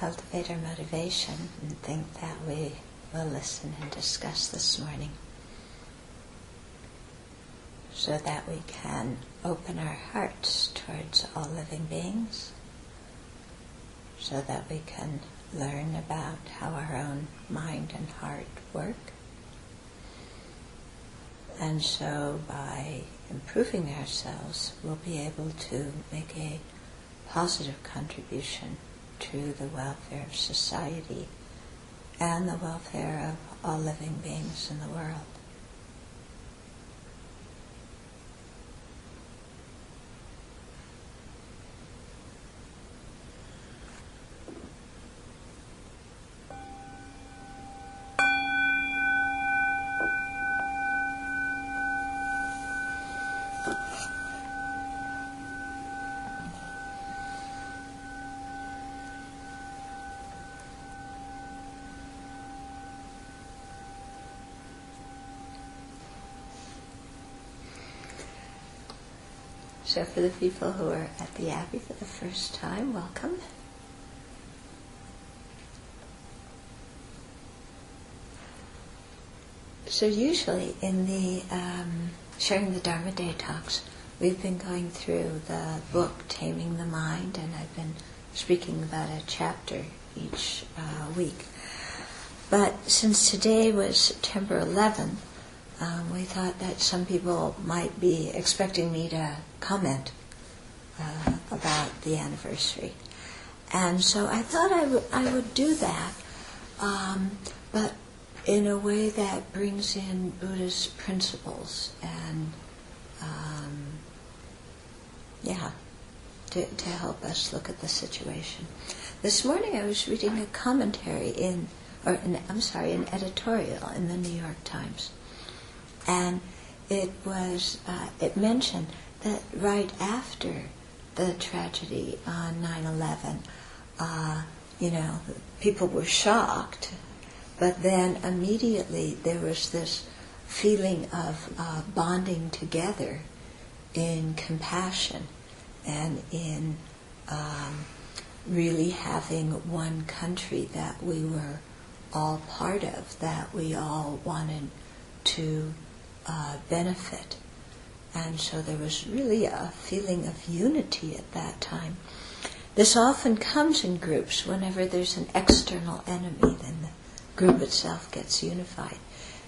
cultivate our motivation and think that we will listen and discuss this morning so that we can open our hearts towards all living beings, so that we can learn about how our own mind and heart work. And so by improving ourselves, we'll be able to make a positive contribution to the welfare of society and the welfare of all living beings in the world. So for the people who are at the Abbey for the first time, welcome. So usually in the um, sharing the Dharma Day talks, we've been going through the book Taming the Mind, and I've been speaking about a chapter each uh, week. But since today was September 11th, um, we thought that some people might be expecting me to comment uh, about the anniversary. And so I thought I, w- I would do that, um, but in a way that brings in Buddhist principles and, um, yeah, to, to help us look at the situation. This morning I was reading a commentary in, or an, I'm sorry, an editorial in the New York Times and it was uh, it mentioned that right after the tragedy on 9/11, uh, you know, people were shocked, but then immediately there was this feeling of uh, bonding together in compassion and in um, really having one country that we were all part of, that we all wanted to uh, benefit. And so there was really a feeling of unity at that time. This often comes in groups. Whenever there's an external enemy, then the group itself gets unified.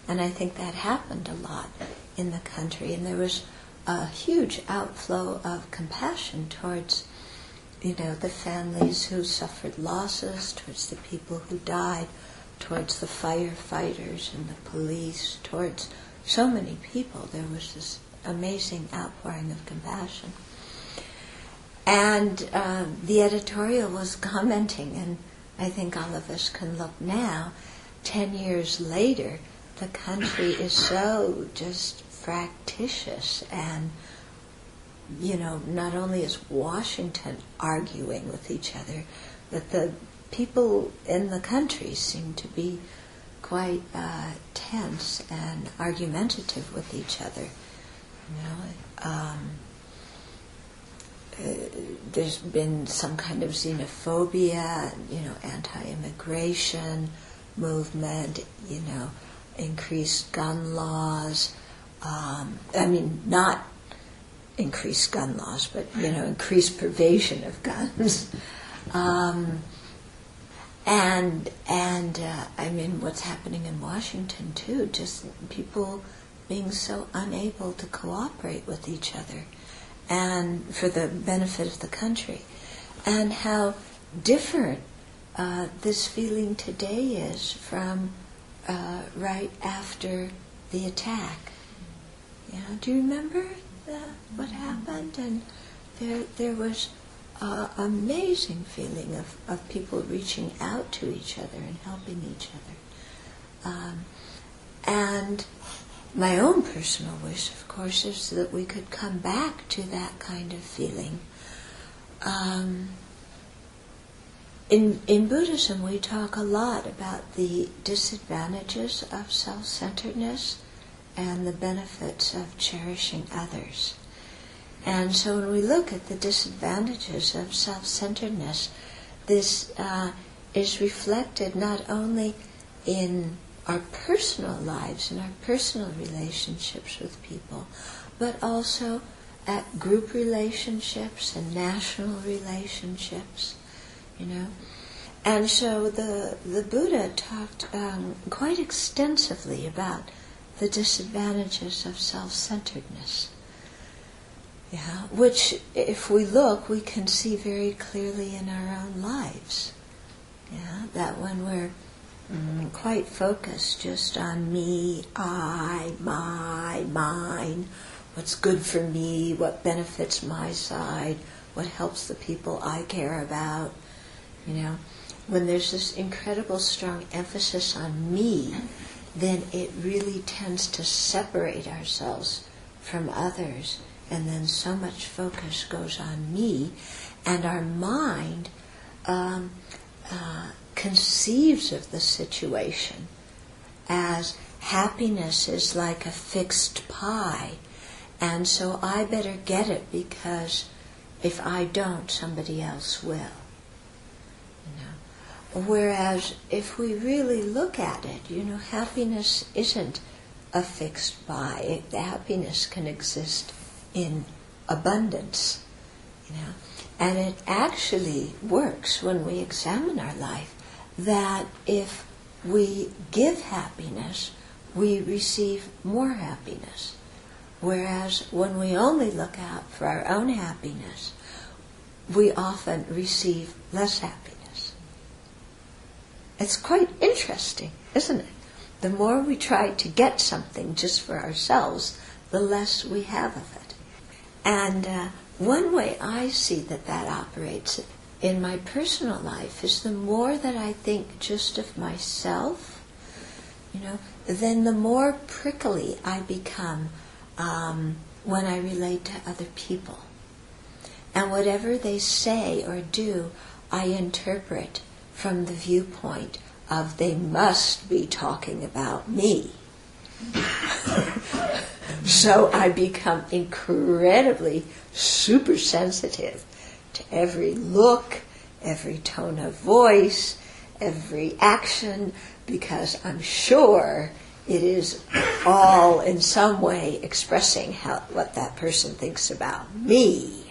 And I think that happened a lot in the country. And there was a huge outflow of compassion towards, you know, the families who suffered losses, towards the people who died, towards the firefighters and the police, towards so many people. There was this amazing outpouring of compassion. And uh, the editorial was commenting, and I think all of us can look now, 10 years later, the country is so just fractious and you know, not only is Washington arguing with each other, but the people in the country seem to be quite uh, tense and argumentative with each other. You know, um, uh, there's been some kind of xenophobia, you know, anti-immigration movement, you know, increased gun laws. Um, I mean, not increased gun laws, but you know, increased pervasion of guns. Um, and and uh, I mean what's happening in Washington too, just people being so unable to cooperate with each other, and for the benefit of the country, and how different uh, this feeling today is from uh, right after the attack. Know, do you remember the, what happened? And there there was uh, amazing feeling of, of people reaching out to each other and helping each other. Um, and my own personal wish, of course, is that we could come back to that kind of feeling. Um, in, in Buddhism, we talk a lot about the disadvantages of self centeredness and the benefits of cherishing others. And so when we look at the disadvantages of self centeredness, this uh, is reflected not only in our personal lives and our personal relationships with people, but also at group relationships and national relationships, you know. And so the, the Buddha talked um, quite extensively about the disadvantages of self-centeredness. Yeah, which if we look, we can see very clearly in our own lives. Yeah, that when we're mm, quite focused just on me, I, my, mine, what's good for me, what benefits my side, what helps the people I care about, you know, when there's this incredible strong emphasis on me, then it really tends to separate ourselves from others. And then so much focus goes on me, and our mind um, uh, conceives of the situation as happiness is like a fixed pie, and so I better get it because if I don't, somebody else will. Whereas if we really look at it, you know, happiness isn't a fixed buy. Happiness can exist in abundance, you know. And it actually works when we examine our life that if we give happiness, we receive more happiness. Whereas when we only look out for our own happiness, we often receive less happiness. It's quite interesting, isn't it? The more we try to get something just for ourselves, the less we have of it. And uh, one way I see that that operates in my personal life is the more that I think just of myself, you know, then the more prickly I become um, when I relate to other people. And whatever they say or do, I interpret from the viewpoint of they must be talking about me. so I become incredibly super sensitive to every look, every tone of voice, every action, because I'm sure it is all in some way expressing how, what that person thinks about me.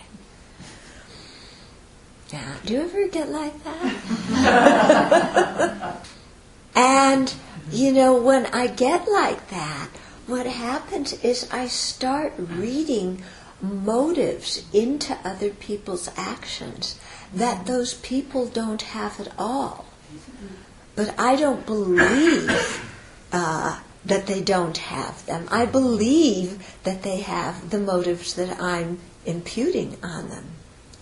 Yeah. Do you ever get like that? and, you know, when I get like that, what happens is I start reading motives into other people's actions that those people don't have at all. But I don't believe uh, that they don't have them. I believe that they have the motives that I'm imputing on them.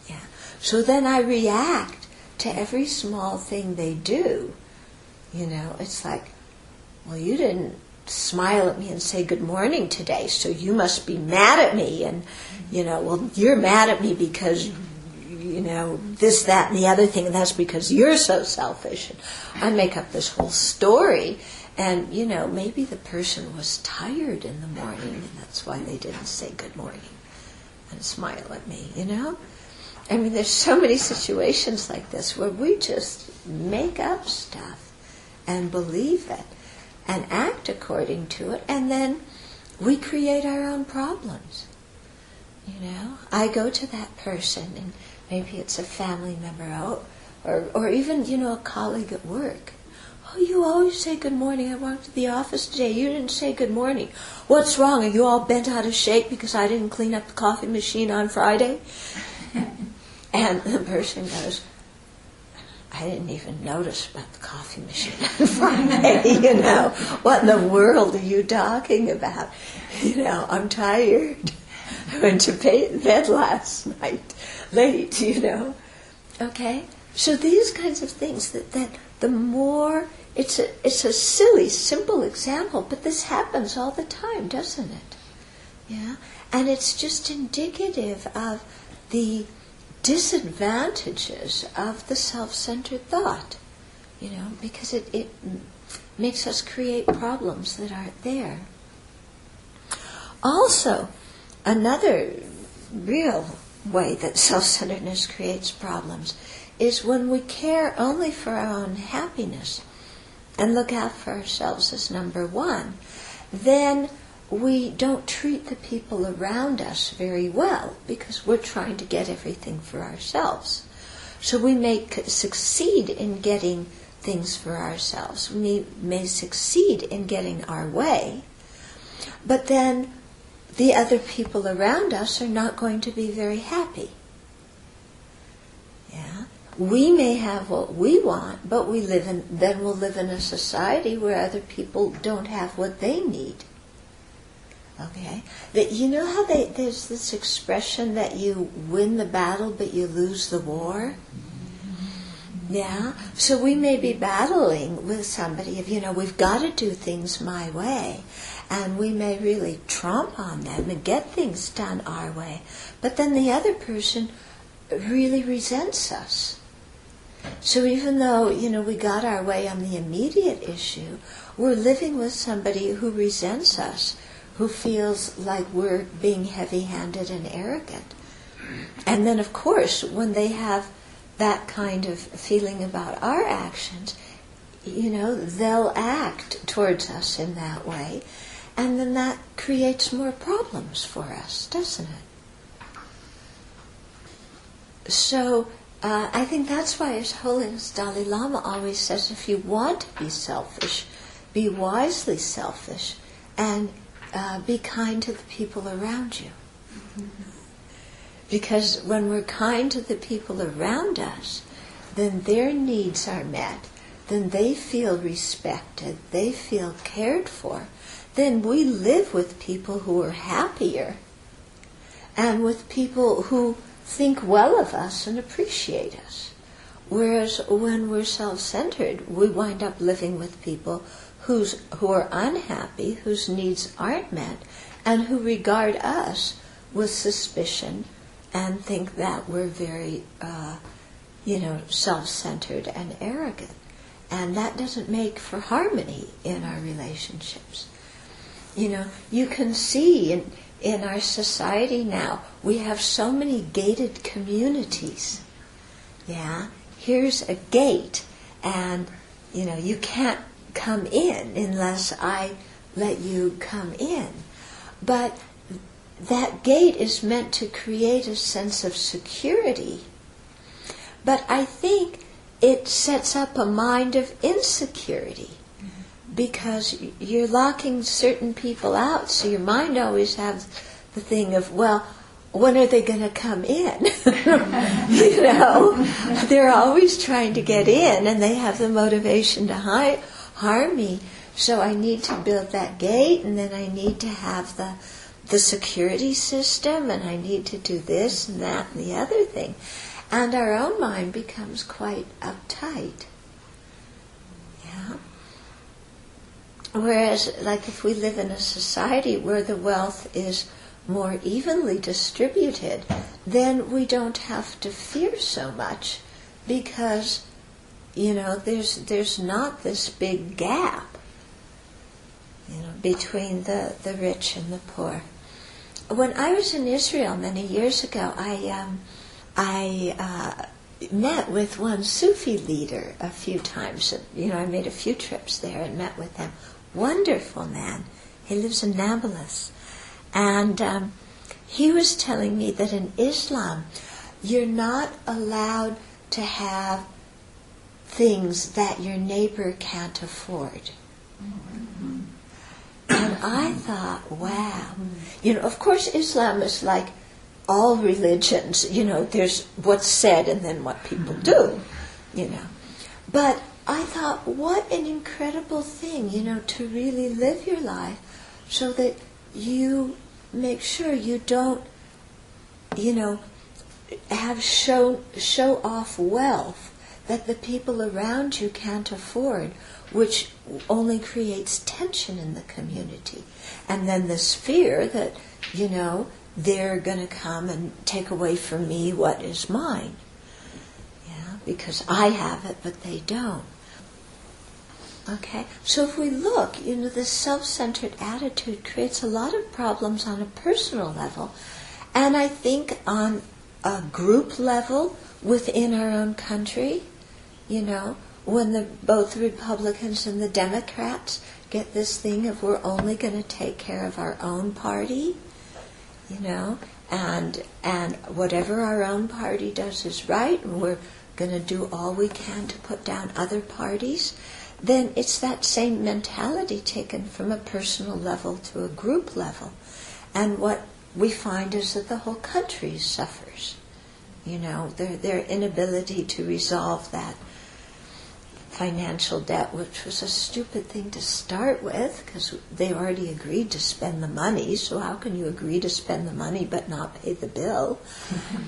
Yeah. So then I react to every small thing they do. You know, it's like, well, you didn't smile at me and say good morning today, so you must be mad at me. And, you know, well, you're mad at me because, you know, this, that, and the other thing, and that's because you're so selfish. And I make up this whole story. And, you know, maybe the person was tired in the morning, and that's why they didn't say good morning and smile at me, you know? I mean, there's so many situations like this where we just make up stuff and believe it and act according to it, and then we create our own problems. You know, I go to that person, and maybe it's a family member, or, or even, you know, a colleague at work. Oh, you always say good morning. I walked to the office today. You didn't say good morning. What's wrong? Are you all bent out of shape because I didn't clean up the coffee machine on Friday? And the person goes, I didn't even notice about the coffee machine on Friday, you know. What in the world are you talking about? You know, I'm tired. I went to bed last night late, you know. Okay? So these kinds of things that, that the more it's a it's a silly, simple example, but this happens all the time, doesn't it? Yeah? And it's just indicative of the disadvantages of the self-centered thought, you know, because it, it makes us create problems that aren't there. Also, another real way that self-centeredness creates problems is when we care only for our own happiness and look out for ourselves as number one, then we don't treat the people around us very well because we're trying to get everything for ourselves. So we may succeed in getting things for ourselves. We may succeed in getting our way, but then the other people around us are not going to be very happy. Yeah. We may have what we want, but we live in then we'll live in a society where other people don't have what they need. Okay? You know how they, there's this expression that you win the battle but you lose the war? Yeah? So we may be battling with somebody of, you know, we've got to do things my way. And we may really trump on them and get things done our way. But then the other person really resents us. So even though, you know, we got our way on the immediate issue, we're living with somebody who resents us who feels like we're being heavy handed and arrogant. And then, of course, when they have that kind of feeling about our actions, you know, they'll act towards us in that way. And then that creates more problems for us, doesn't it? So, uh, I think that's why His Holiness Dalai Lama always says if you want to be selfish, be wisely selfish and uh, be kind to the people around you. Because when we're kind to the people around us, then their needs are met, then they feel respected, they feel cared for, then we live with people who are happier and with people who think well of us and appreciate us. Whereas when we're self centered, we wind up living with people who's, who are unhappy, whose needs aren't met, and who regard us with suspicion and think that we're very, uh, you know, self-centered and arrogant. And that doesn't make for harmony in our relationships. You know, you can see in, in our society now, we have so many gated communities. Yeah? Here's a gate, and, you know, you can't come in unless I let you come in. But that gate is meant to create a sense of security. But I think it sets up a mind of insecurity because you're locking certain people out, so your mind always has the thing of, well, when are they going to come in? you know, they're always trying to get in, and they have the motivation to hide harm me. So I need to build that gate, and then I need to have the the security system, and I need to do this and that and the other thing. And our own mind becomes quite uptight. Yeah. Whereas, like if we live in a society where the wealth is more evenly distributed, then we don't have to fear so much because you know, there's there's not this big gap, you know, between the, the rich and the poor. When I was in Israel many years ago, I um, I uh, met with one Sufi leader a few times. You know, I made a few trips there and met with him. Wonderful man. He lives in Nablus, and um, he was telling me that in Islam, you're not allowed to have things that your neighbor can't afford. And I thought, wow. You know, of course, Islam is like all religions. You know, there's what's said and then what people do, you know. But I thought, what an incredible thing, you know, to really live your life so that you make sure you don't, you know, have show, show off wealth that the people around you can't afford, which only creates tension in the community. And then this fear that, you know, they're going to come and take away from me what is mine. Yeah, because I have it, but they don't. Okay? So if we look, you know, this self centered attitude creates a lot of problems on a personal level. And I think on a group level within our own country. You know, when the, both the Republicans and the Democrats get this thing of we're only going to take care of our own party, you know, and and whatever our own party does is right, and we're going to do all we can to put down other parties. Then it's that same mentality taken from a personal level to a group level, and what we find is that the whole country suffers. You know, their their inability to resolve that financial debt, which was a stupid thing to start with because they already agreed to spend the money. So how can you agree to spend the money but not pay the bill?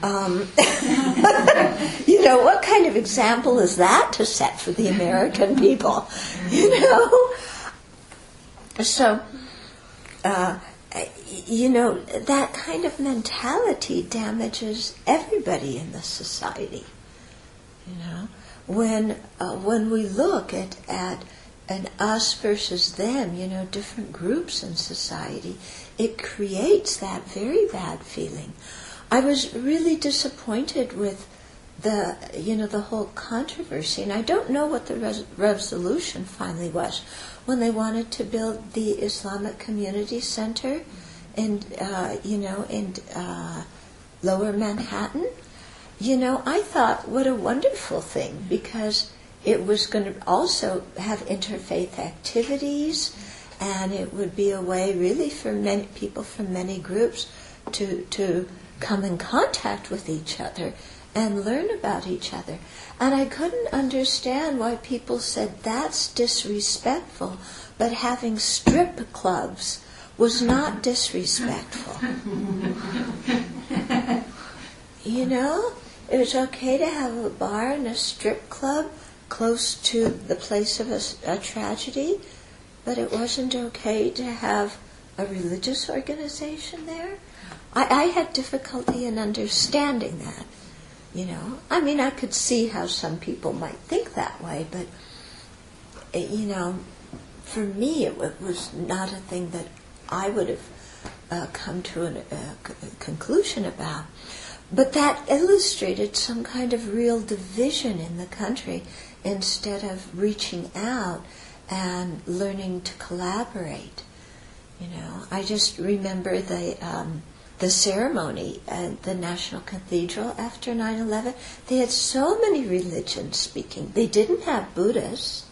Um, you know, what kind of example is that to set for the American people? You know, so. Uh, you know, that kind of mentality damages everybody in the society. You know, when uh, when we look at at an us versus them, you know, different groups in society, it creates that very bad feeling. I was really disappointed with the you know the whole controversy, and I don't know what the res- resolution finally was when they wanted to build the Islamic Community Center, in uh, you know in uh, Lower Manhattan you know, I thought what a wonderful thing because it was going to also have interfaith activities and it would be a way really for many people from many groups to, to come in contact with each other and learn about each other. And I couldn't understand why people said that's disrespectful, but having strip clubs was not disrespectful. you know? It was okay to have a bar and a strip club close to the place of a, a tragedy, but it wasn't okay to have a religious organization there. I, I had difficulty in understanding that. You know, I mean, I could see how some people might think that way, but it, you know, for me, it, it, was not a thing that I would have uh, come to a conclusion about. But that illustrated some kind of real division in the country instead of reaching out and learning to collaborate. You know, I just remember the um, the ceremony at the National Cathedral after 9/11. They had so many religions speaking. They didn't have Buddhists,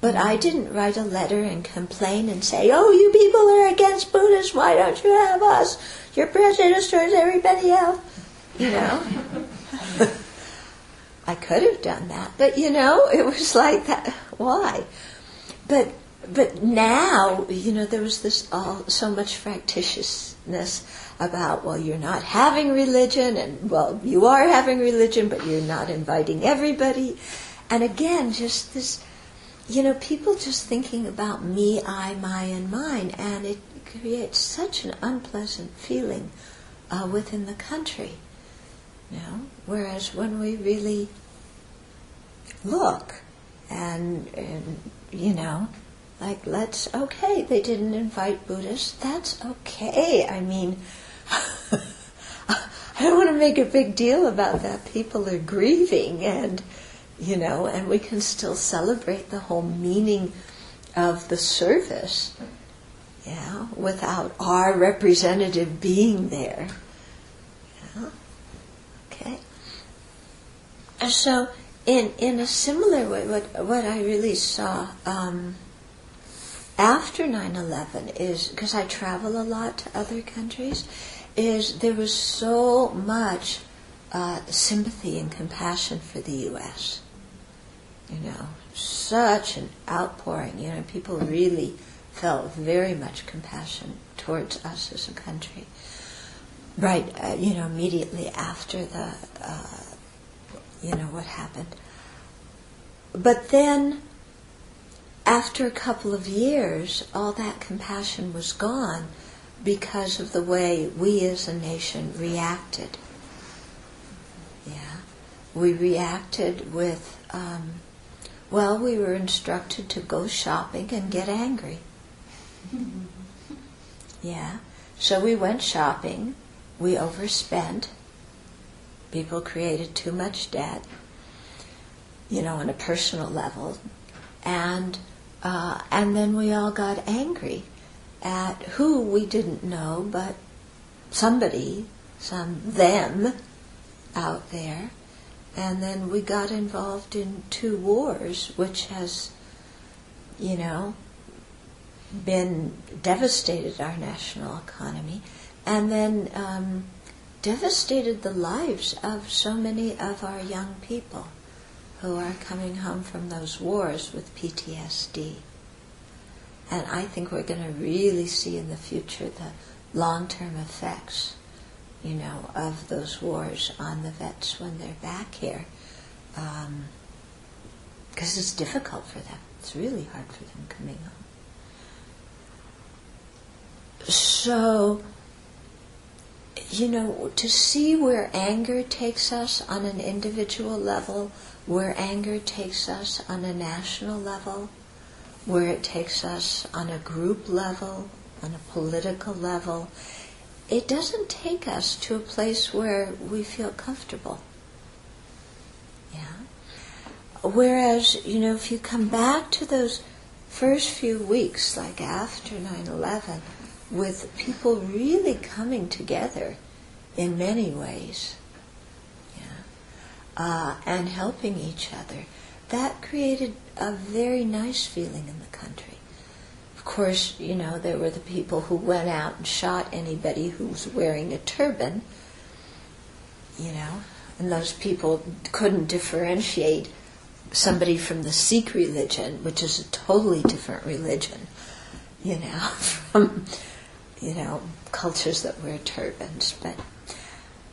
but I didn't write a letter and complain and say, "Oh, you people are against Buddhists. Why don't you have us? You're prejudiced towards everybody else." You know. I could have done that, but you know, it was like that. Why? But but now, you know, there was this all so much fractitiousness about well, you're not having religion, and well, you are having religion, but you're not inviting everybody, and again, just this, you know, people just thinking about me, I, my, and mine, and it creates such an unpleasant feeling uh, within the country. You know? Whereas when we really look and, and you know, like let's okay, they didn't invite Buddhists. That's okay. I mean, I don't want to make a big deal about that. People are grieving, and you know, and we can still celebrate the whole meaning of the service, yeah, without our representative being there. So in in a similar way, what what I really saw um, after 9/11 is because I travel a lot to other countries, is there was so much uh, sympathy and compassion for the U.S. You know, such an outpouring. You know, people really felt very much compassion towards us as a country. Right, uh, you know, immediately after the uh, you know, what happened. But then, after a couple of years, all that compassion was gone because of the way we as a nation reacted. Yeah. We reacted with, um, well, we were instructed to go shopping and get angry. Yeah. So we went shopping, we overspent, People created too much debt, you know, on a personal level, and uh, and then we all got angry at who we didn't know, but somebody, some them out there, and then we got involved in two wars, which has, you know, been devastated our national economy, and then um, devastated the lives of so many of our young people who are coming home from those wars with PTSD. And I think we're going to really see in the future the long-term effects, you know, of those wars on the vets when they're back here. Because um, it's difficult for them. It's really hard for them coming home. So, you know, to see where anger takes us on an individual level, where anger takes us on a national level, where it takes us on a group level, on a political level, it doesn't take us to a place where we feel comfortable. Yeah. Whereas, you know, if you come back to those first few weeks, like after 9 11, with people really coming together in many ways yeah, uh, and helping each other. That created a very nice feeling in the country. Of course, you know, there were the people who went out and shot anybody who was wearing a turban, you know, and those people couldn't differentiate somebody from the Sikh religion, which is a totally different religion, you know, from you know, cultures that wear turbans. But,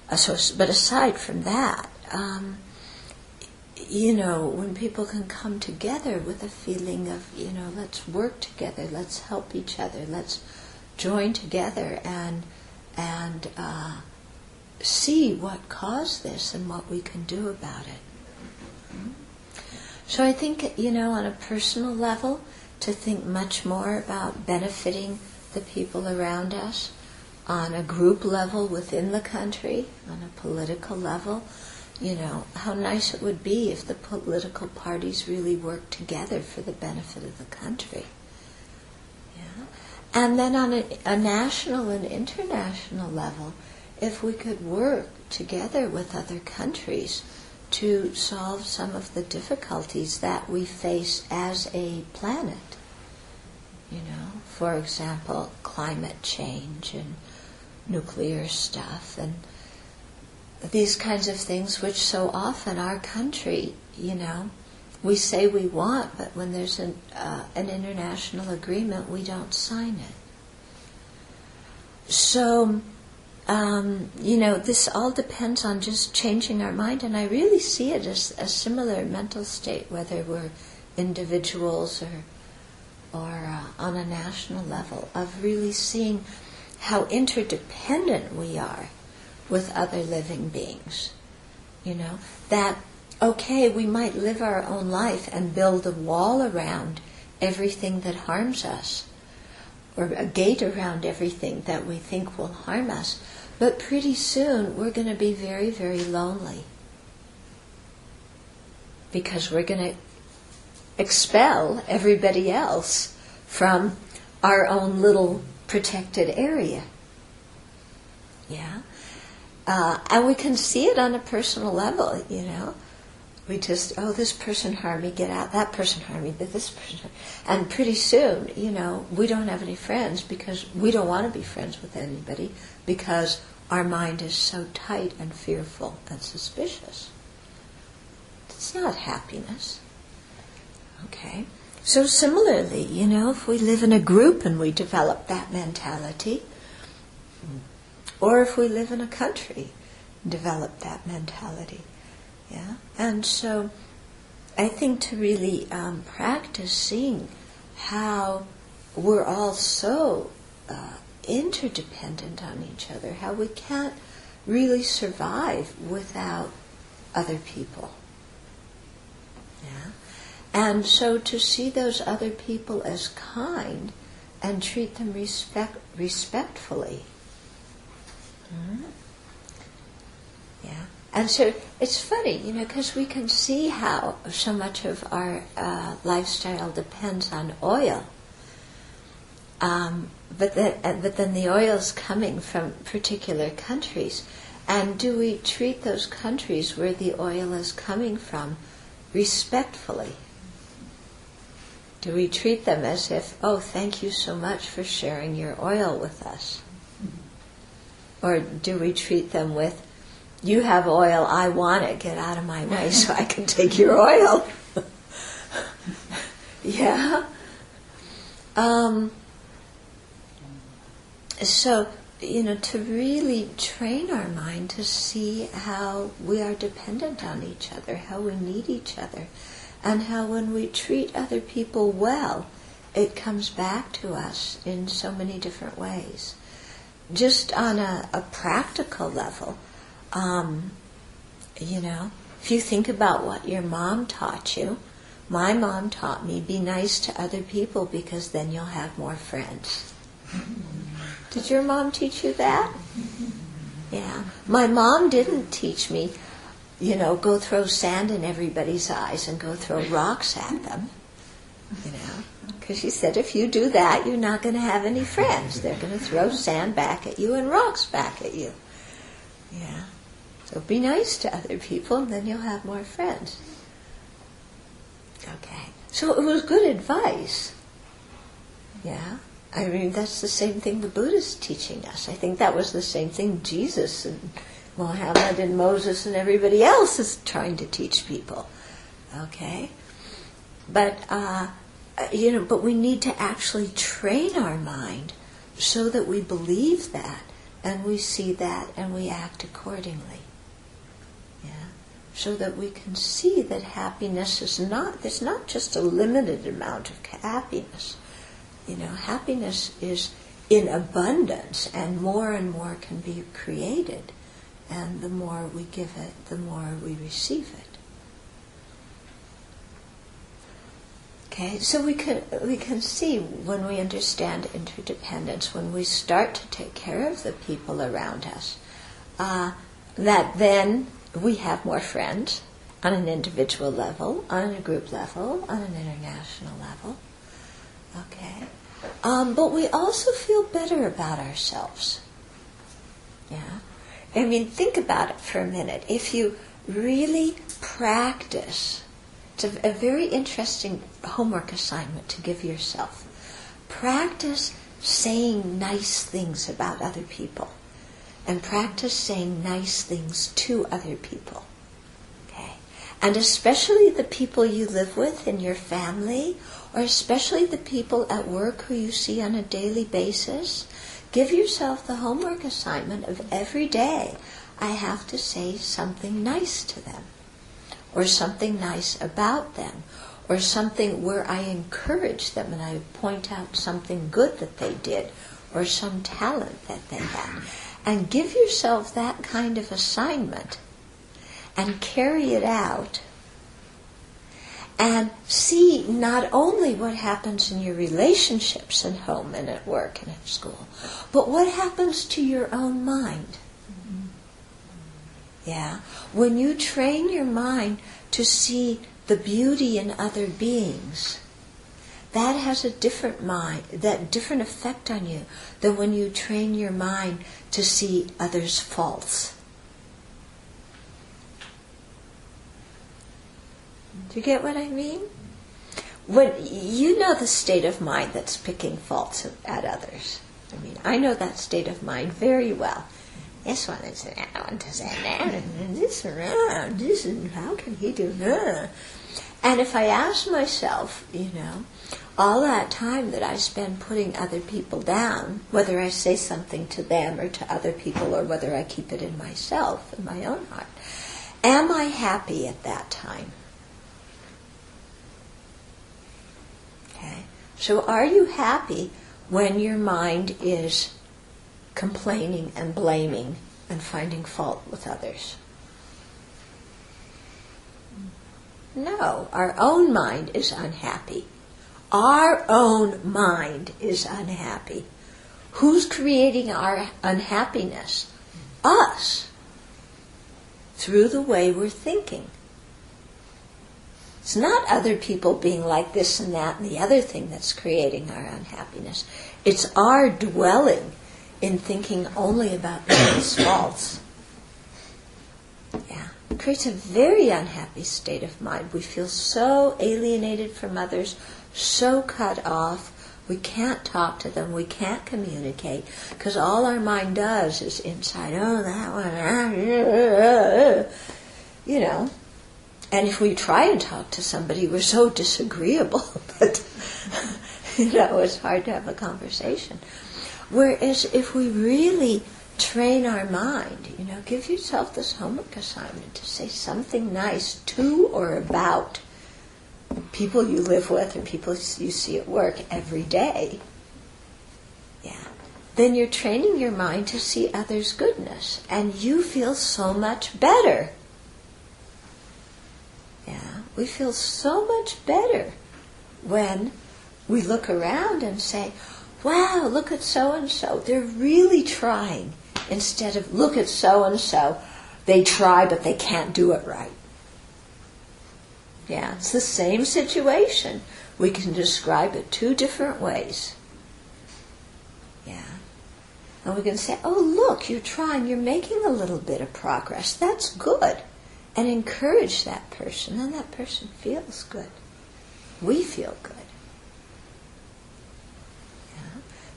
uh, so, but aside from that, um, you know, when people can come together with a feeling of, you know, let's work together, let's help each other, let's join together and and uh, see what caused this and what we can do about it. So I think, you know, on a personal level, to think much more about benefiting the people around us on a group level within the country, on a political level. You know, how nice it would be if the political parties really worked together for the benefit of the country. Yeah. And then on a, a national and international level, if we could work together with other countries to solve some of the difficulties that we face as a planet you know, for example, climate change and nuclear stuff and these kinds of things, which so often our country, you know, we say we want, but when there's an, uh, an international agreement, we don't sign it. So, um, you know, this all depends on just changing our mind, and I really see it as a similar mental state, whether we're individuals or or uh, on a national level of really seeing how interdependent we are with other living beings. You know, that, okay, we might live our own life and build a wall around everything that harms us, or a gate around everything that we think will harm us, but pretty soon we're going to be very, very lonely. Because we're going to expel everybody else from our own little protected area. Yeah? Uh, and we can see it on a personal level, you know. We just, oh, this person harmed me, get out, that person harmed me, but this person. And pretty soon, you know, we don't have any friends because we don't want to be friends with anybody because our mind is so tight and fearful and suspicious. It's not happiness. Okay? So similarly, you know, if we live in a group and we develop that mentality, or if we live in a country, and develop that mentality, yeah. And so, I think to really um, practice seeing how we're all so uh, interdependent on each other, how we can't really survive without other people. Yeah. And so to see those other people as kind and treat them respect, respectfully. Mm-hmm. Yeah. And so it's funny, you know, because we can see how so much of our uh, lifestyle depends on oil. Um, but, uh, but then the oil's coming from particular countries. And do we treat those countries where the oil is coming from respectfully? Do we treat them as if, oh, thank you so much for sharing your oil with us? Or do we treat them with, you have oil, I want it, get out of my way so I can take your oil? yeah? Um, so, you know, to really train our mind to see how we are dependent on each other, how we need each other, and how when we treat other people well, it comes back to us in so many different ways. Just on a, a practical level, um, you know, if you think about what your mom taught you, my mom taught me be nice to other people because then you'll have more friends. Did your mom teach you that? Yeah. My mom didn't teach me, you know, go throw sand in everybody's eyes and go throw rocks at them. You know, because she said if you do that, you're not going to have any friends. They're going to throw sand back at you and rocks back at you. Yeah. So be nice to other people, and then you'll have more friends. Okay. So it was good advice. Yeah. I mean, that's the same thing the Buddha's teaching us. I think that was the same thing Jesus and Muhammad and Moses and everybody else is trying to teach people. Okay? But, uh, you know, but we need to actually train our mind so that we believe that and we see that and we act accordingly. Yeah? So that we can see that happiness is not, it's not just a limited amount of happiness you know, happiness is in abundance, and more and more can be created. And the more we give it, the more we receive it. Okay, so we can we can see when we understand interdependence, when we start to take care of the people around us, uh, that then we have more friends on an individual level, on a group level, on an international level. Okay. Um, but we also feel better about ourselves. Yeah. I mean, think about it for a minute. If you really practice, it's a, a very interesting homework assignment to give yourself. Practice saying nice things about other people and practice saying nice things to other people. Okay? And especially the people you live with in your family or especially the people at work who you see on a daily basis, give yourself the homework assignment of every day I have to say something nice to them, or something nice about them, or something where I encourage them and I point out something good that they did, or some talent that they had. And give yourself that kind of assignment and carry it out and see not only what happens in your relationships at home and at work and at school, but what happens to your own mind. Mm-hmm. Yeah? When you train your mind to see the beauty in other beings, that has a different mind, that different effect on you than when you train your mind to see others' faults. Do you get what I mean? When you know the state of mind that's picking faults at others. I mean, I know that state of mind very well. This one is that one does that, and this and this, and how can he do that? And if I ask myself, you know, all that time that I spend putting other people down, whether I say something to them or to other people, or whether I keep it in myself, in my own heart, am I happy at that time? So, are you happy when your mind is complaining and blaming and finding fault with others? No, our own mind is unhappy. Our own mind is unhappy. Who's creating our unhappiness? Us. through the way we're thinking. It's not other people being like this and that and the other thing that's creating our unhappiness. It's our dwelling in thinking only about people's faults. Yeah. It creates a very unhappy state of mind. We feel so alienated from others, so cut off. We can't talk to them. We can't communicate because all our mind does is inside. Oh, that one. Ah, you know. And if we try and talk to somebody, we're so disagreeable that you know it's hard to have a conversation. Whereas if we really train our mind, you know, give yourself this homework assignment to say something nice to or about people you live with or people you see at work every day. Yeah. Then you're training your mind to see others' goodness and you feel so much better. Yeah. We feel so much better when we look around and say, wow, look at so and so. They're really trying. Instead of, look at so and so. They try, but they can't do it right. Yeah, it's the same situation. We can describe it two different ways. Yeah. And we can say, oh, look, you're trying, you're making a little bit of progress. That's good. And encourage that person, and that person feels good. We feel good.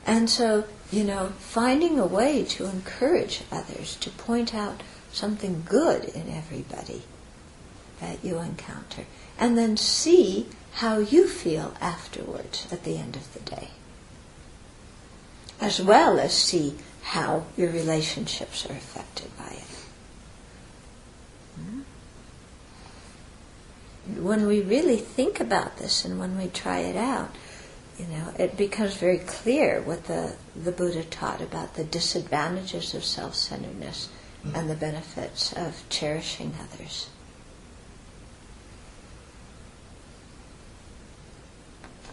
And so, you know, finding a way to encourage others, to point out something good in everybody that you encounter, and then see how you feel afterwards at the end of the day. As well as see how your relationships are affected by it. When we really think about this and when we try it out, you know, it becomes very clear what the, the Buddha taught about the disadvantages of self centeredness and the benefits of cherishing others.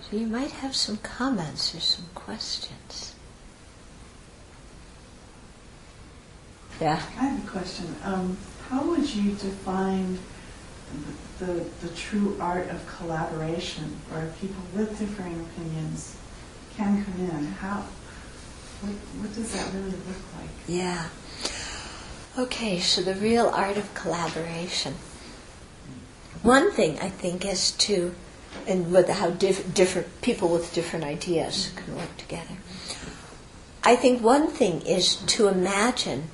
So you might have some comments or some questions. Yeah. I have a question. Um, how would you define the, the true art of collaboration, where people with differing opinions can come in. How? What, what does that really look like? Yeah. Okay, so the real art of collaboration. One thing I think is to, and with how diff- different people with different ideas can work together. I think one thing is to imagine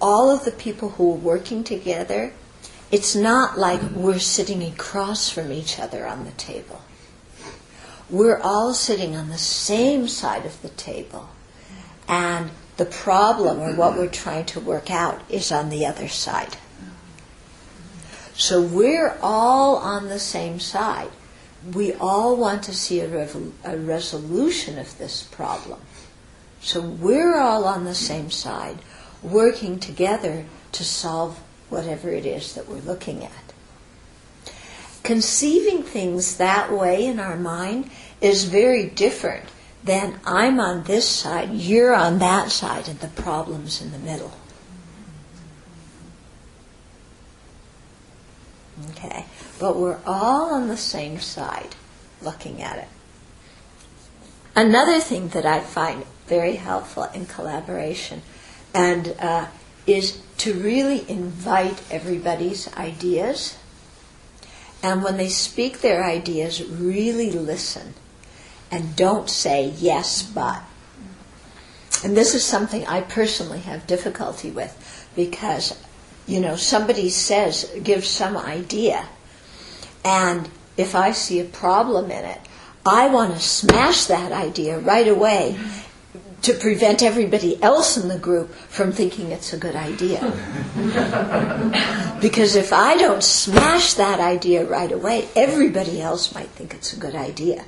all of the people who are working together it's not like we're sitting across from each other on the table. We're all sitting on the same side of the table. And the problem or what we're trying to work out is on the other side. So we're all on the same side. We all want to see a, a resolution of this problem. So we're all on the same side, working together to solve whatever it is that we're looking at. Conceiving things that way in our mind is very different than I'm on this side, you're on that side, and the problem's in the middle. Okay, but we're all on the same side looking at it. Another thing that I find very helpful in collaboration, and uh, is to really invite everybody's ideas. And when they speak their ideas, really listen and don't say yes, but. And this is something I personally have difficulty with because, you know, somebody says, gives some idea, and if I see a problem in it, I want to smash that idea right away to prevent everybody else in the group from thinking it's a good idea. because if I don't smash that idea right away, everybody else might think it's a good idea.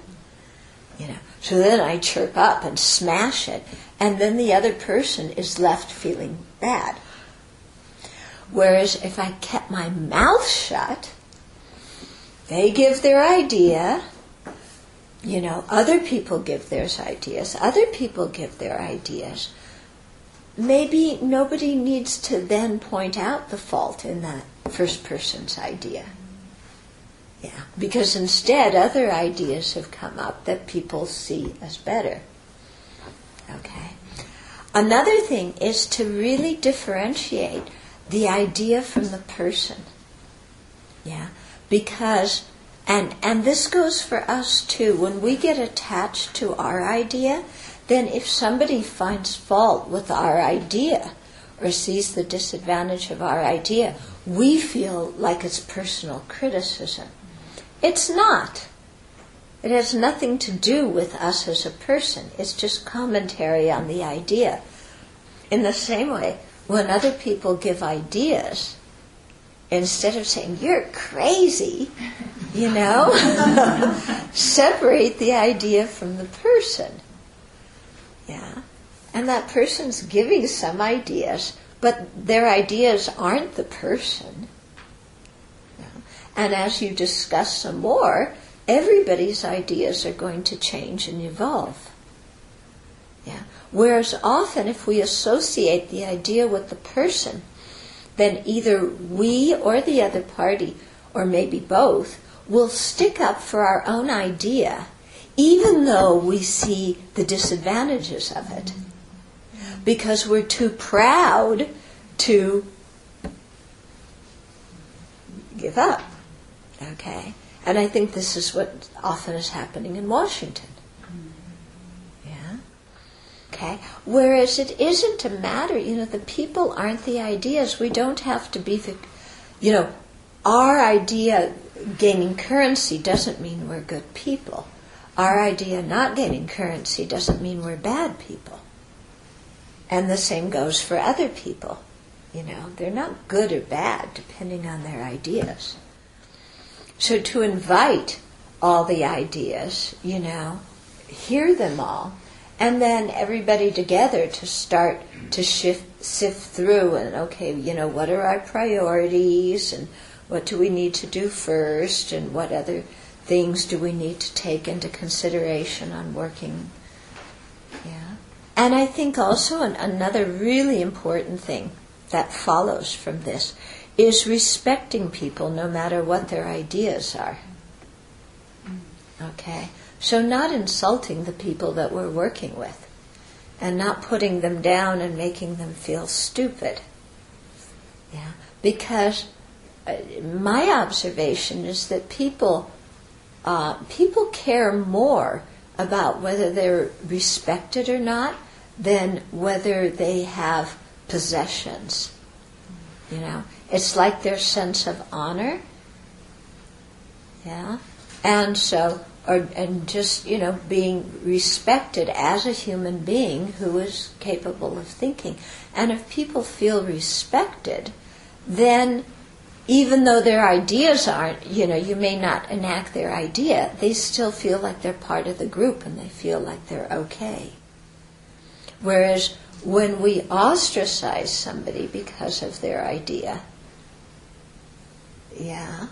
You know. So then I chirp up and smash it, and then the other person is left feeling bad. Whereas if I kept my mouth shut, they give their idea, you know, other people give their ideas, other people give their ideas. maybe nobody needs to then point out the fault in that first person's idea. Yeah, because instead other ideas have come up that people see as better. Okay. Another thing is to really differentiate the idea from the person. Yeah, because and and this goes for us too. When we get attached to our idea, then if somebody finds fault with our idea or sees the disadvantage of our idea, we feel like it's personal criticism. It's not. It has nothing to do with us as a person. It's just commentary on the idea. In the same way, when other people give ideas, instead of saying, you're crazy, you know, separate the idea from the person. Yeah. And that person's giving some ideas, but their ideas aren't the person. Yeah. And as you discuss some more, everybody's ideas are going to change and evolve. Yeah. Whereas often, if we associate the idea with the person, then either we or the other party, or maybe both, will stick up for our own idea, even though we see the disadvantages of it. Because we're too proud to give up. Okay? And I think this is what often is happening in Washington. Okay? Whereas it isn't a matter, you know, the people aren't the ideas. We don't have to be the, you know, our idea gaining currency doesn't mean we're good people. Our idea not gaining currency doesn't mean we're bad people. And the same goes for other people. You know, they're not good or bad depending on their ideas. So to invite all the ideas, you know, hear them all, and then everybody together to start to shift, sift through and okay, you know, what are our priorities and what do we need to do first and what other things do we need to take into consideration on working. Yeah. And I think also an, another really important thing that follows from this is respecting people no matter what their ideas are. Mm. Okay? So, not insulting the people that we're working with and not putting them down and making them feel stupid. Yeah? Because uh, my observation is that people uh, people care more about whether they're respected or not than whether they have possessions. You know, it's like their sense of honor. Yeah. And so, or, and just, you know, being respected as a human being who is capable of thinking. And if people feel respected, then even though their ideas aren't, you know, you may not enact their idea, they still feel like they're part of the group and they feel like they're okay. Whereas when we ostracize somebody because of their idea, yeah,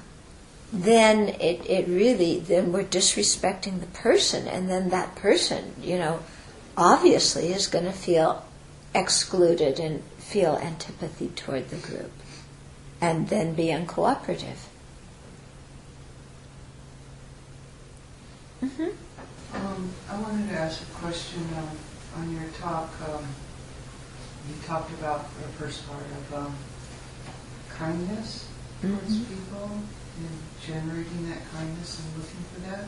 then it, it really, then we're disrespecting the person, and then that person, you know, obviously is going to feel excluded and feel antipathy toward the group, and then be uncooperative. Mm-hmm. Um, I wanted to ask a question uh, on your talk. Um, you talked about the first part of um, kindness towards mm-hmm. people and generating that kindness and looking for that.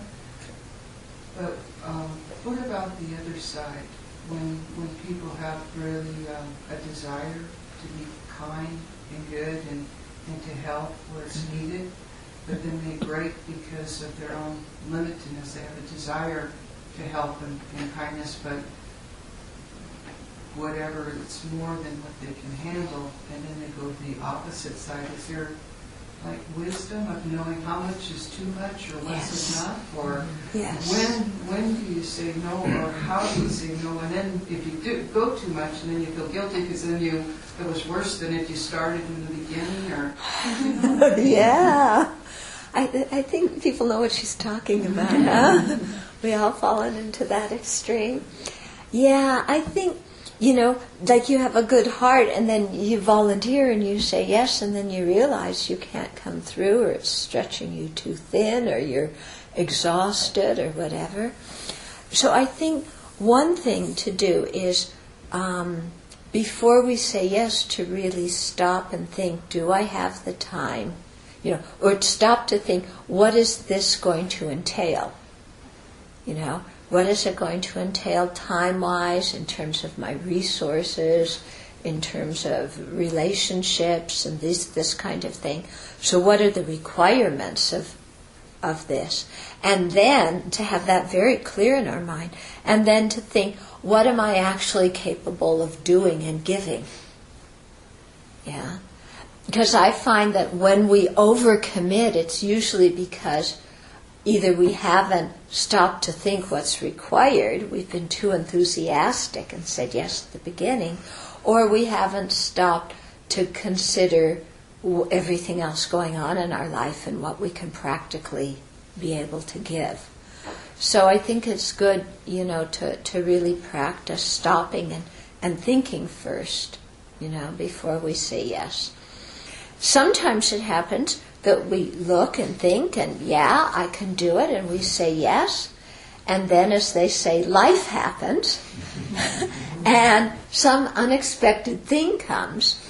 But um, what about the other side? When when people have really um, a desire to be kind and good and, and to help where it's needed, but then they break because of their own limitedness. They have a desire to help and, and kindness, but whatever it's more than what they can handle, and then they go to the opposite side. Is there like wisdom of knowing how much is too much or what's yes. enough or yes. when when do you say no or how do you say no and then if you do go too much and then you feel guilty because then you it was worse than if you started in the beginning or yeah I, I think people know what she's talking about huh? we all fallen into that extreme yeah I think you know, like you have a good heart and then you volunteer and you say yes and then you realize you can't come through or it's stretching you too thin or you're exhausted or whatever. So I think one thing to do is um, before we say yes to really stop and think, do I have the time? You know, or stop to think, what is this going to entail? You know, what is it going to entail time wise in terms of my resources, in terms of relationships and this this kind of thing. So what are the requirements of of this? And then to have that very clear in our mind and then to think what am I actually capable of doing and giving? Yeah. Because I find that when we overcommit, it's usually because either we haven't stopped to think what's required, we've been too enthusiastic and said yes at the beginning, or we haven't stopped to consider everything else going on in our life and what we can practically be able to give. So I think it's good, you know, to, to really practice stopping and, and thinking first, you know, before we say yes. Sometimes it happens that we look and think and yeah, I can do it, and we say yes. And then, as they say, life happens, and some unexpected thing comes,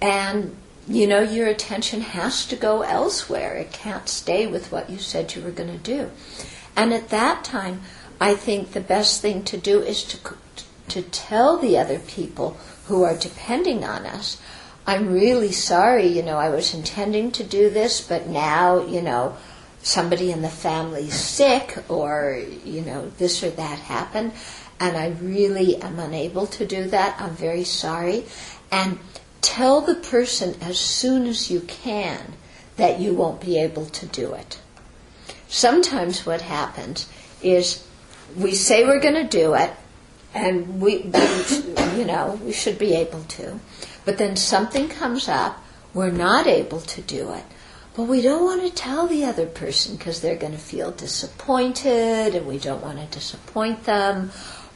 and you know, your attention has to go elsewhere. It can't stay with what you said you were going to do. And at that time, I think the best thing to do is to, to tell the other people who are depending on us I'm really sorry, you know, I was intending to do this, but now, you know, somebody in the family's sick or, you know, this or that happened, and I really am unable to do that. I'm very sorry. And tell the person as soon as you can that you won't be able to do it. Sometimes what happens is we say we're going to do it, and we, you know, we should be able to. But then something comes up, we're not able to do it. But we don't want to tell the other person because they're going to feel disappointed and we don't want to disappoint them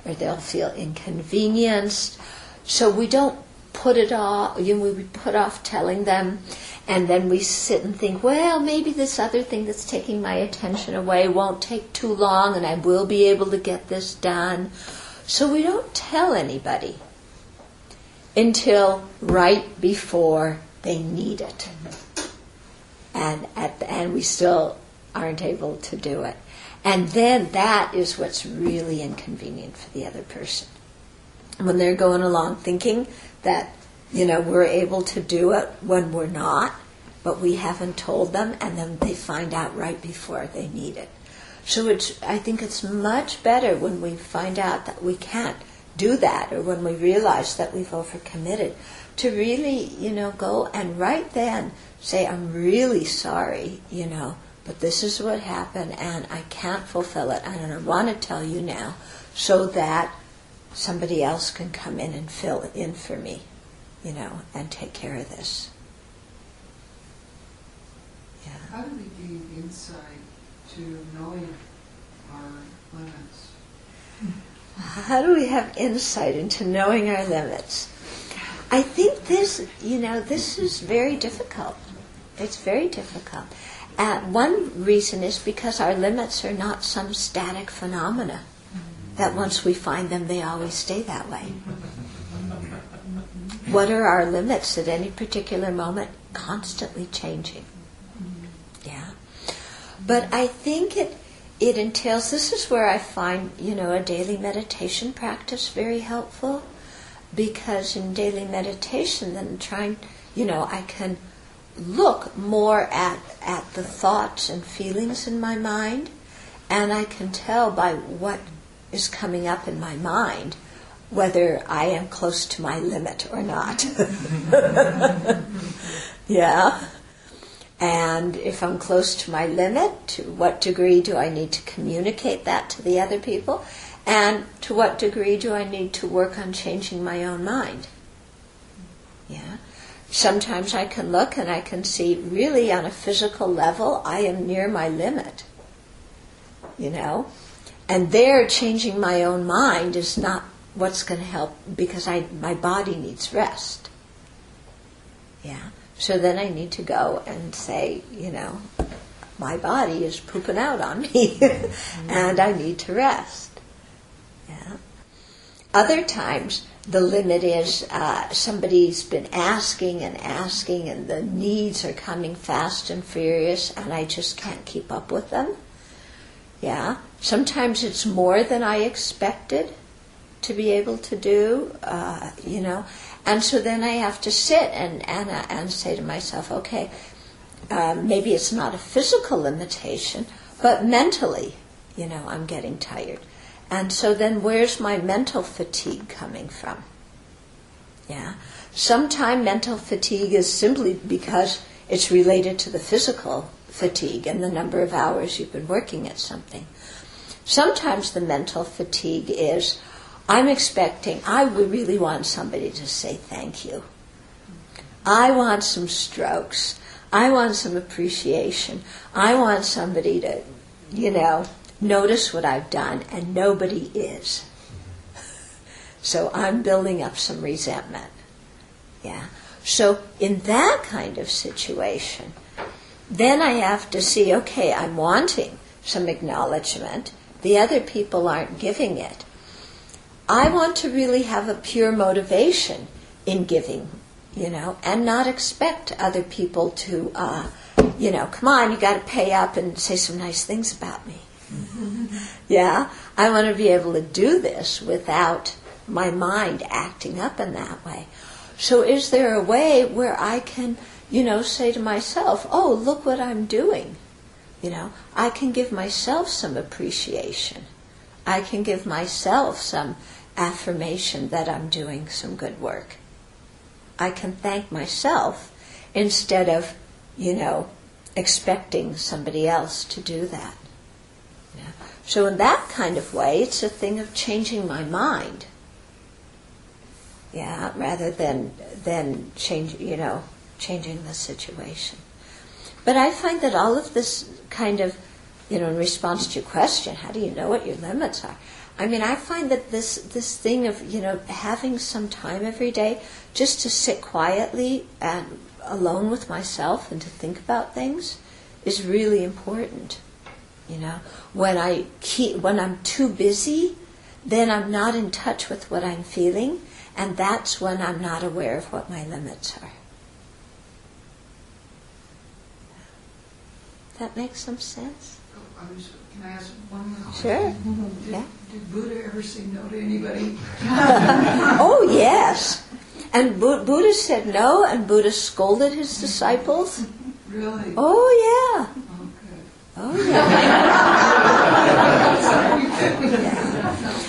or they'll feel inconvenienced. So we don't put it off, you know, we put off telling them and then we sit and think, well, maybe this other thing that's taking my attention away won't take too long and I will be able to get this done. So we don't tell anybody until right before they need it. And at the end, we still aren't able to do it. And then that is what's really inconvenient for the other person. When they're going along thinking that, you know, we're able to do it when we're not, but we haven't told them, and then they find out right before they need it. So it's, I think it's much better when we find out that we can't do that or when we realize that we've overcommitted to really, you know, go and right then say, I'm really sorry, you know, but this is what happened and I can't fulfill it and I want to tell you now so that somebody else can come in and fill in for me, you know, and take care of this. Yeah. How do we gain insight to knowing our limits? How do we have insight into knowing our limits? I think this, you know, this is very difficult. It's very difficult. Uh, one reason is because our limits are not some static phenomena that once we find them, they always stay that way. What are our limits at any particular moment? Constantly changing. Yeah. But I think it it entails this is where I find, you know, a daily meditation practice very helpful because in daily meditation then trying, you know, I can look more at at the thoughts and feelings in my mind and I can tell by what is coming up in my mind whether I am close to my limit or not. yeah. And if I'm close to my limit, to what degree do I need to communicate that to the other people? And to what degree do I need to work on changing my own mind? Yeah. Sometimes I can look and I can see really on a physical level, I am near my limit. You know? And there, changing my own mind is not what's going to help because I my body needs rest. Yeah. So then I need to go and say, you know, my body is pooping out on me and I need to rest. Yeah. Other times the limit is uh, somebody's been asking and asking and the needs are coming fast and furious and I just can't keep up with them. Yeah. Sometimes it's more than I expected to be able to do, uh, you know. And so then I have to sit and, and, and say to myself, okay, um, maybe it's not a physical limitation, but mentally, you know, I'm getting tired. And so then where's my mental fatigue coming from? Yeah. Sometimes mental fatigue is simply because it's related to the physical fatigue and the number of hours you've been working at something. Sometimes the mental fatigue is I'm expecting, I really want somebody to say thank you. I want some strokes. I want some appreciation. I want somebody to, you know, notice what I've done, and nobody is. So I'm building up some resentment. Yeah. So in that kind of situation, then I have to see, okay, I'm wanting some acknowledgement. The other people aren't giving it. I want to really have a pure motivation in giving, you know, and not expect other people to, uh, you know, come on, you got to pay up and say some nice things about me. yeah, I want to be able to do this without my mind acting up in that way. So, is there a way where I can, you know, say to myself, oh, look what I'm doing? You know, I can give myself some appreciation. I can give myself some affirmation that I'm doing some good work. I can thank myself instead of, you know, expecting somebody else to do that. Yeah. So in that kind of way, it's a thing of changing my mind. Yeah, rather than than change, you know, changing the situation. But I find that all of this kind of, you know, in response to your question, how do you know what your limits are? I mean, I find that this this thing of you know having some time every day just to sit quietly and alone with myself and to think about things is really important. You know, when I keep when I'm too busy, then I'm not in touch with what I'm feeling, and that's when I'm not aware of what my limits are. That makes some sense. Oh, Can I ask one more Sure. Did, yeah. Did Buddha ever say no to anybody? oh, yes. And Bu- Buddha said no, and Buddha scolded his disciples. Really? Oh, yeah. Okay. Oh, yeah.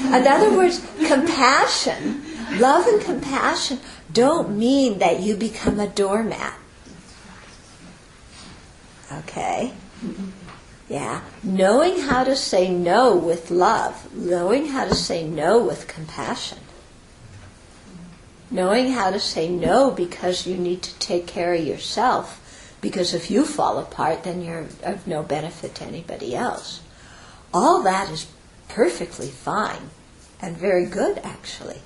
yeah. In other words, compassion, love and compassion don't mean that you become a doormat. Okay? Mm-hmm. Yeah. Knowing how to say no with love, knowing how to say no with compassion. Knowing how to say no because you need to take care of yourself, because if you fall apart, then you're of no benefit to anybody else. All that is perfectly fine and very good, actually.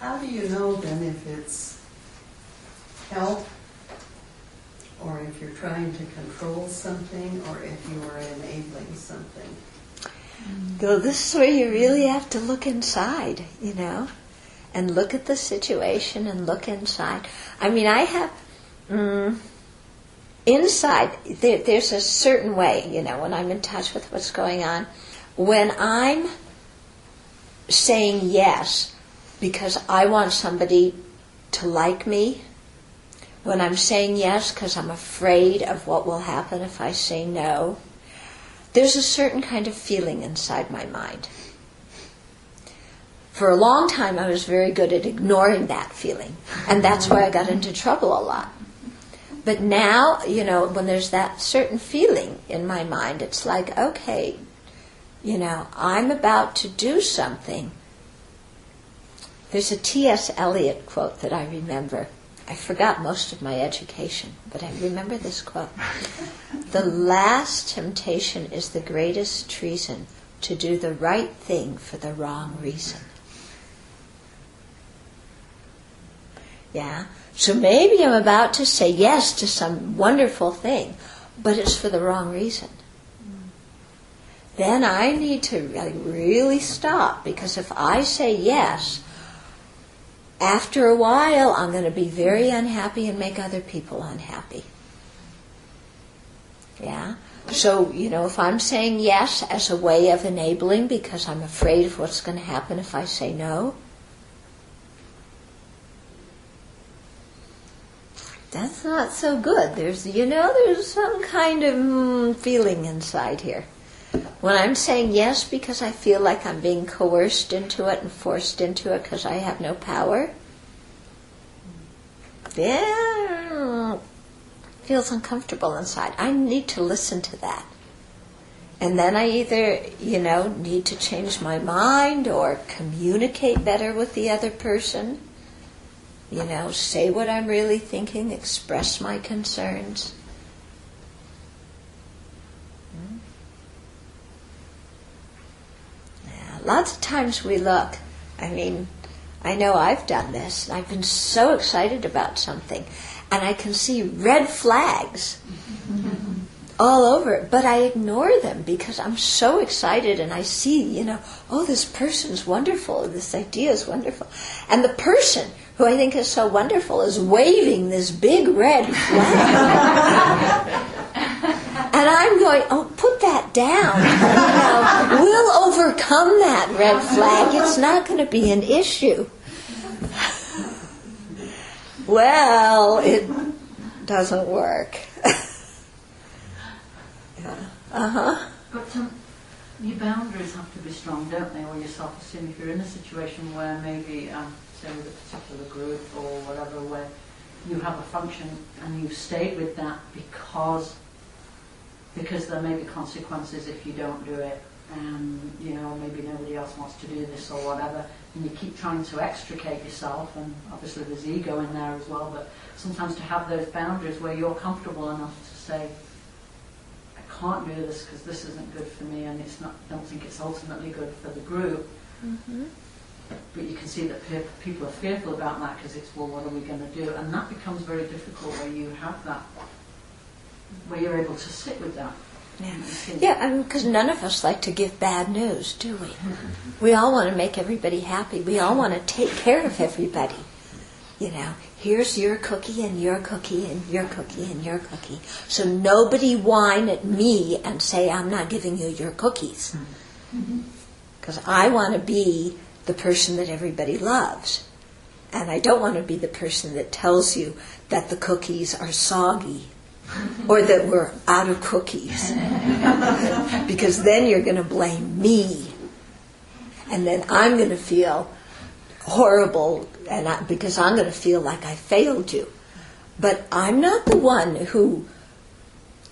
How do you know then if it's help or if you're trying to control something or if you are enabling something? So this is where you really have to look inside, you know, and look at the situation and look inside. I mean, I have mm, inside. There, there's a certain way, you know, when I'm in touch with what's going on. When I'm saying yes because I want somebody to like me. When I'm saying yes because I'm afraid of what will happen if I say no there's a certain kind of feeling inside my mind. For a long time, I was very good at ignoring that feeling, and that's why I got into trouble a lot. But now, you know, when there's that certain feeling in my mind, it's like, okay, you know, I'm about to do something. There's a T.S. Eliot quote that I remember. I forgot most of my education, but I remember this quote. The last temptation is the greatest treason to do the right thing for the wrong reason. Yeah? So maybe I'm about to say yes to some wonderful thing, but it's for the wrong reason. Then I need to really stop because if I say yes, after a while I'm going to be very unhappy and make other people unhappy. Yeah? So, you know, if I'm saying yes as a way of enabling because I'm afraid of what's going to happen if I say no, that's not so good. There's, you know, there's some kind of mm, feeling inside here. When I'm saying yes because I feel like I'm being coerced into it and forced into it because I have no power, then feels uncomfortable inside. I need to listen to that. And then I either, you know, need to change my mind or communicate better with the other person you know, say what I'm really thinking, express my concerns. Hmm? Yeah, lots of times we look, I mean, I know I've done this, I've been so excited about something, and I can see red flags all over it, but I ignore them because I'm so excited and I see, you know, oh, this person's wonderful, this idea is wonderful. And the person who I think is so wonderful is waving this big red flag. and I'm going, oh, put that down. You know, we'll overcome that red flag. It's not going to be an issue. well, it doesn't work. Uh huh. But um, your boundaries have to be strong, don't they, or your self-esteem? If you're in a situation where maybe, um, say with a particular group or whatever, where you have a function and you stay with that because because there may be consequences if you don't do it, and you know maybe nobody else wants to do this or whatever, and you keep trying to extricate yourself, and obviously there's ego in there as well. But sometimes to have those boundaries where you're comfortable enough to say, I can't do this because this isn't good for me and it's not, I don't think it's ultimately good for the group. Mm-hmm. But you can see that pe- people are fearful about that because it's, well, what are we going to do? And that becomes very difficult where you have that, where you're able to sit with that. Yeah, yeah, because none of us like to give bad news, do we? We all want to make everybody happy. We all want to take care of everybody. You know, here's your cookie and your cookie and your cookie and your cookie. So nobody whine at me and say, I'm not giving you your cookies. Because mm-hmm. I want to be the person that everybody loves. And I don't want to be the person that tells you that the cookies are soggy or that we're out of cookies. because then you're going to blame me. And then I'm going to feel horrible and I, because I'm going to feel like I failed you. But I'm not the one who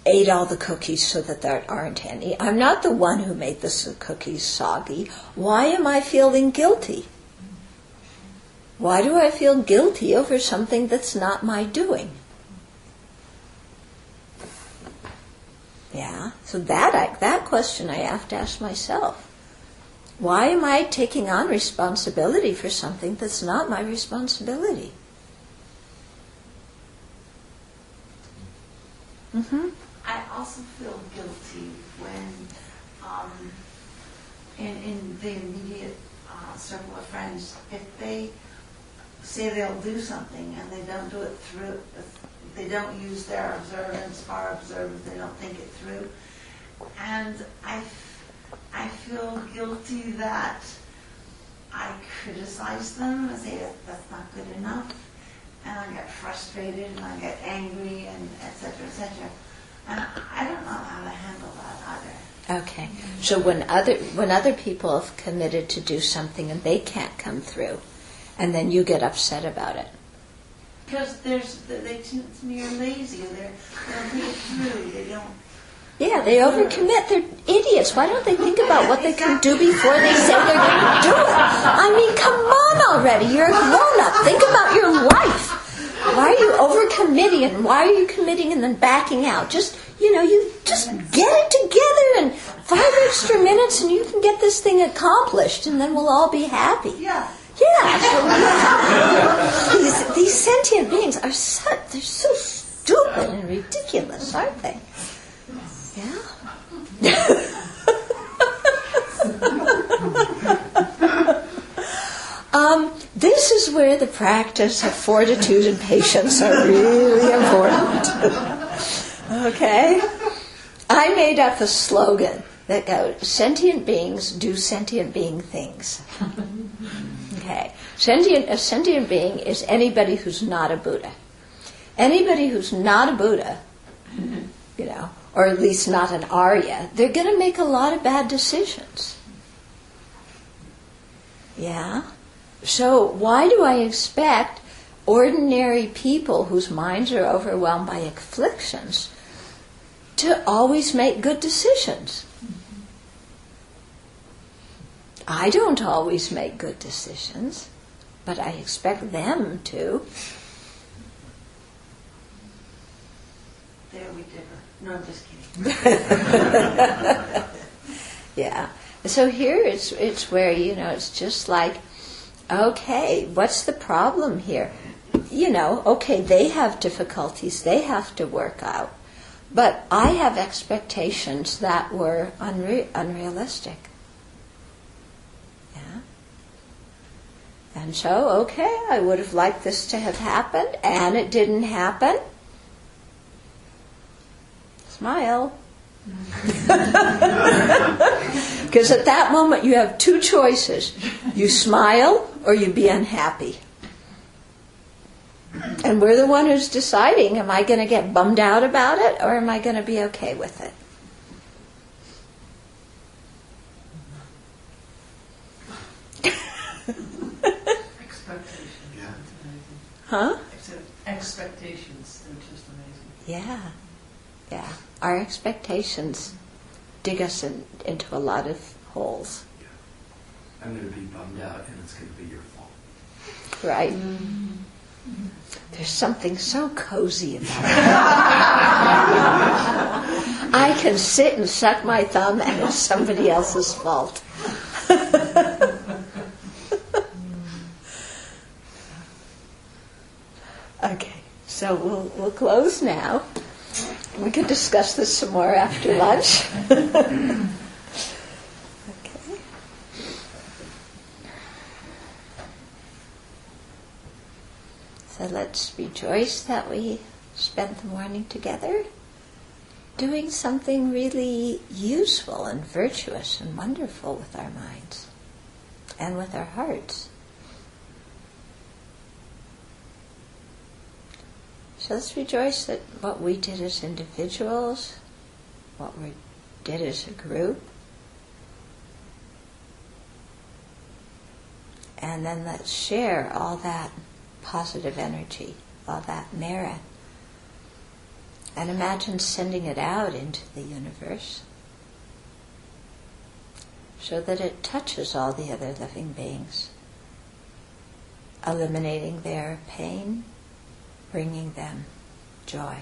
ate all the cookies so that there aren't any. I'm not the one who made the cookies soggy. Why am I feeling guilty? Why do I feel guilty over something that's not my doing? Yeah, so that I, that question I have to ask myself. Why am I taking on responsibility for something that's not my responsibility? Mm-hmm. I also feel guilty when, um, in, in the immediate uh, circle of friends, if they say they'll do something and they don't do it through, they don't use their observance, our observance, they don't think it through. And I I feel guilty that I criticize them and say that that's not good enough, and I get frustrated and I get angry and etc. etc. And I don't know how to handle that either. Okay, so when other when other people have committed to do something and they can't come through, and then you get upset about it. Because there's they are lazy or they're they don't think through. They don't yeah, they overcommit. They're idiots. Why don't they think about what they can do before they say they're going to do it? I mean, come on already. You're a grown up. Think about your life. Why are you overcommitting and why are you committing and then backing out? Just you know, you just get it together in five extra minutes and you can get this thing accomplished and then we'll all be happy. Yeah. Yeah, these, these sentient beings are so, they're so stupid and ridiculous, aren't they? Yeah. um, this is where the practice of fortitude and patience are really important. okay? I made up a slogan that goes sentient beings do sentient being things. Okay. Sentient, a sentient being is anybody who's not a Buddha. Anybody who's not a Buddha, you know, or at least not an Arya, they're going to make a lot of bad decisions. Yeah? So, why do I expect ordinary people whose minds are overwhelmed by afflictions to always make good decisions? I don't always make good decisions, but I expect them to. There we differ. No, I'm just kidding. yeah. So here it's it's where you know it's just like, okay, what's the problem here? You know, okay, they have difficulties they have to work out, but I have expectations that were unre- unrealistic. And so, okay, I would have liked this to have happened, and it didn't happen. Smile. Because at that moment you have two choices you smile or you be unhappy. And we're the one who's deciding am I going to get bummed out about it or am I going to be okay with it? Expectations. Yeah. It's amazing. Huh? Except expectations, they're just amazing. Yeah. Yeah. Our expectations dig us in, into a lot of holes, I'm going to be bummed out, and it's going to be your fault. right? Mm-hmm. There's something so cozy about it. I can sit and suck my thumb and it's somebody else's fault. okay, so we'll, we'll close now. We could discuss this some more after lunch. okay. So let's rejoice that we spent the morning together doing something really useful and virtuous and wonderful with our minds and with our hearts. So let's rejoice that what we did as individuals, what we did as a group, and then let's share all that positive energy, all that merit, and imagine sending it out into the universe so that it touches all the other living beings, eliminating their pain, bringing them joy.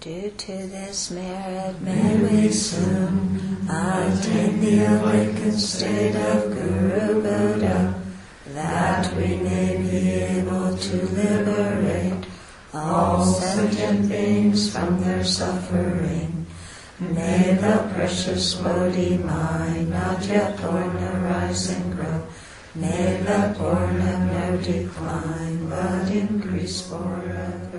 Due to this merit, may we soon attain the awakened state of Guru Buddha, that we may be able to liberate all sentient beings from their suffering. May the precious Bodhi mind, not yet born, arise and grow. May the born have no decline, but increase forevermore.